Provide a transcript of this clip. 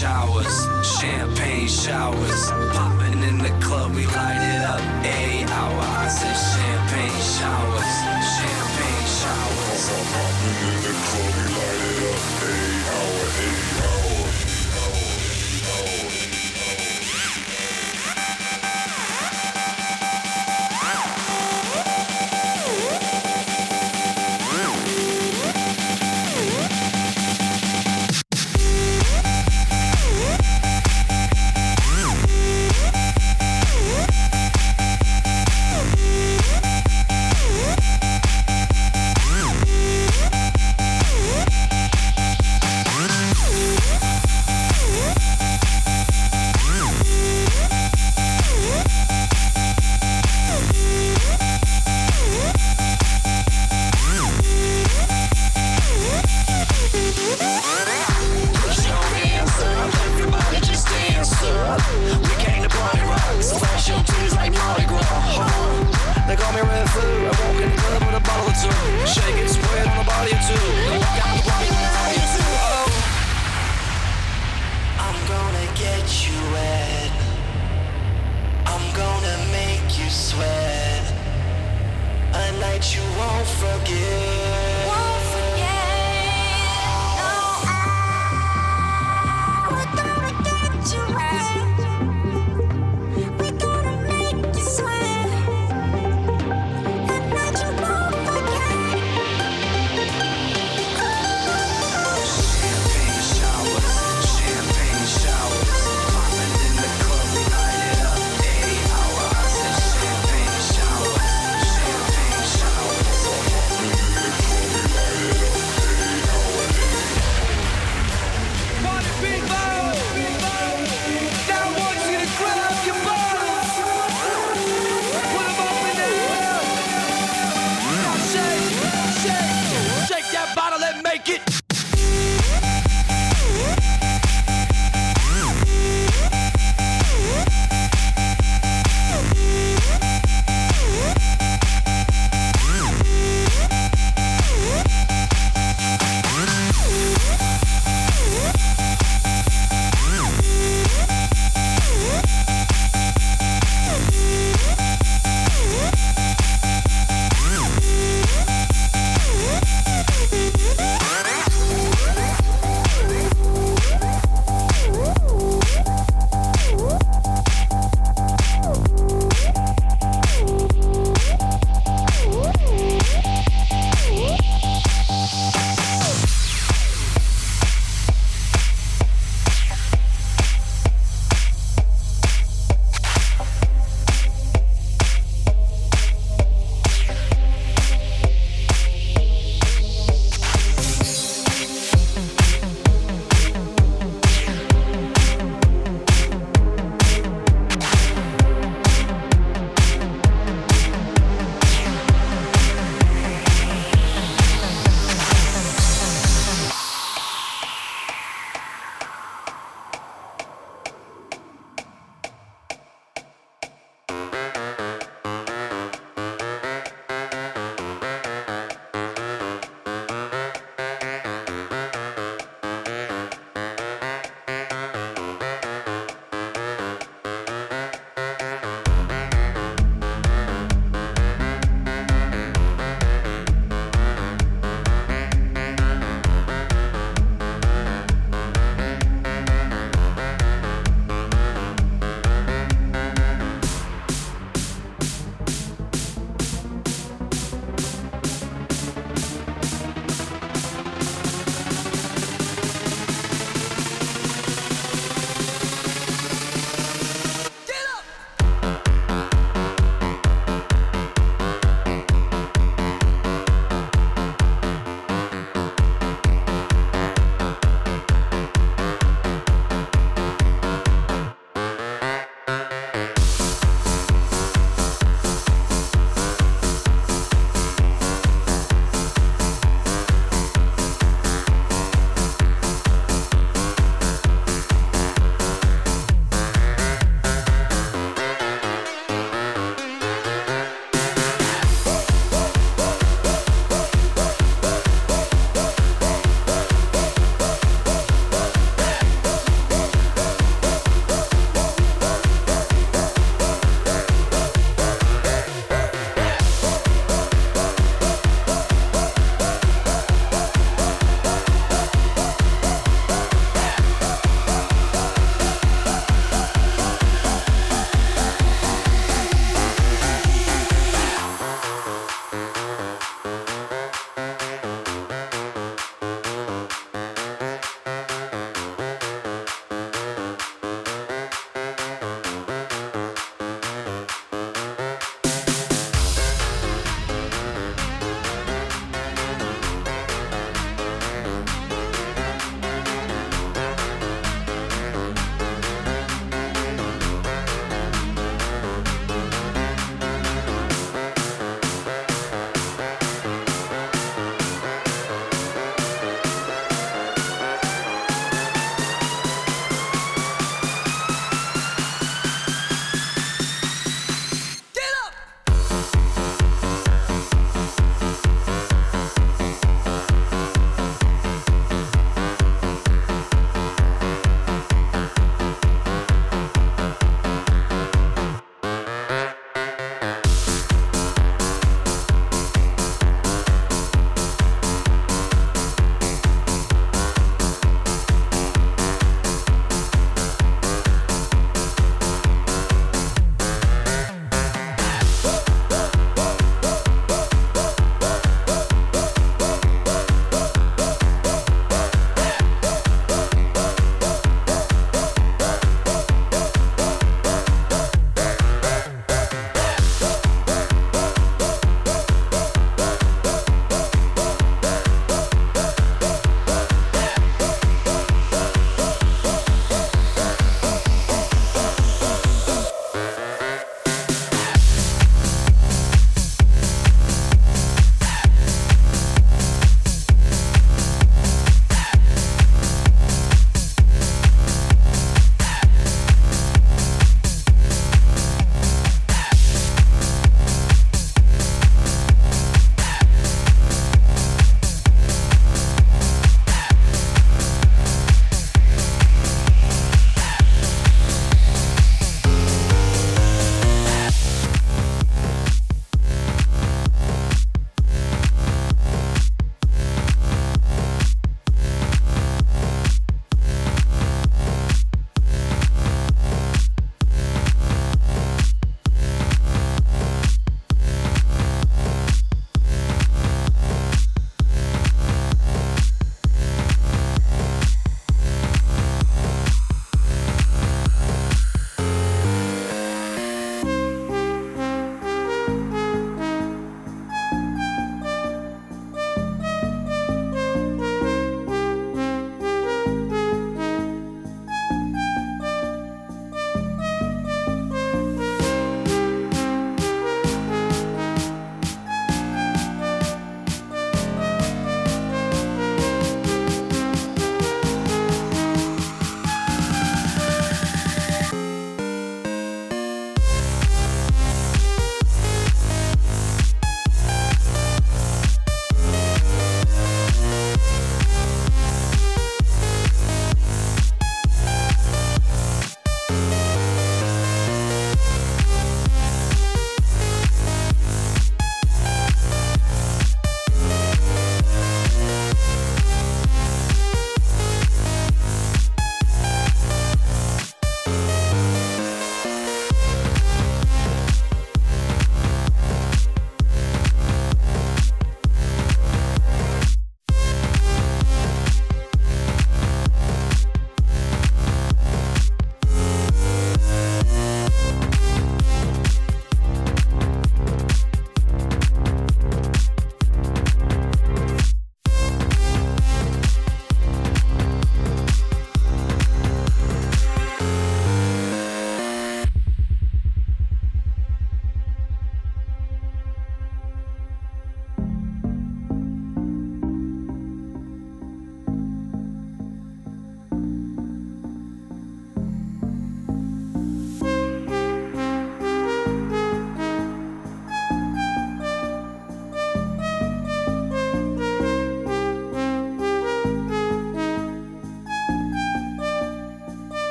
showers, champagne showers. Popping in the club, we light it up.